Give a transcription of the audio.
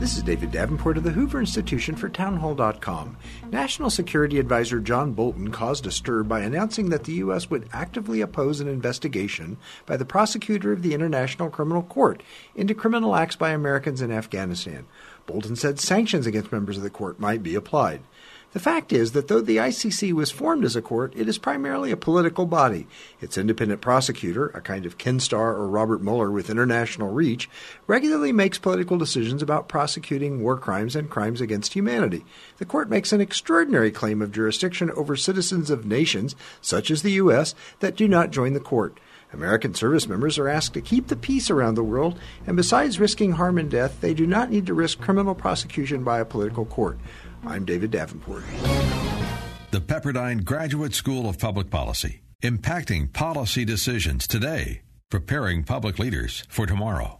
This is David Davenport of the Hoover Institution for Townhall.com. National Security Advisor John Bolton caused a stir by announcing that the U.S. would actively oppose an investigation by the prosecutor of the International Criminal Court into criminal acts by Americans in Afghanistan. Bolton said sanctions against members of the court might be applied. The fact is that though the ICC was formed as a court, it is primarily a political body. Its independent prosecutor, a kind of Ken Starr or Robert Mueller with international reach, regularly makes political decisions about prosecuting war crimes and crimes against humanity. The court makes an extraordinary claim of jurisdiction over citizens of nations, such as the U.S., that do not join the court. American service members are asked to keep the peace around the world, and besides risking harm and death, they do not need to risk criminal prosecution by a political court. I'm David Davenport. The Pepperdine Graduate School of Public Policy, impacting policy decisions today, preparing public leaders for tomorrow.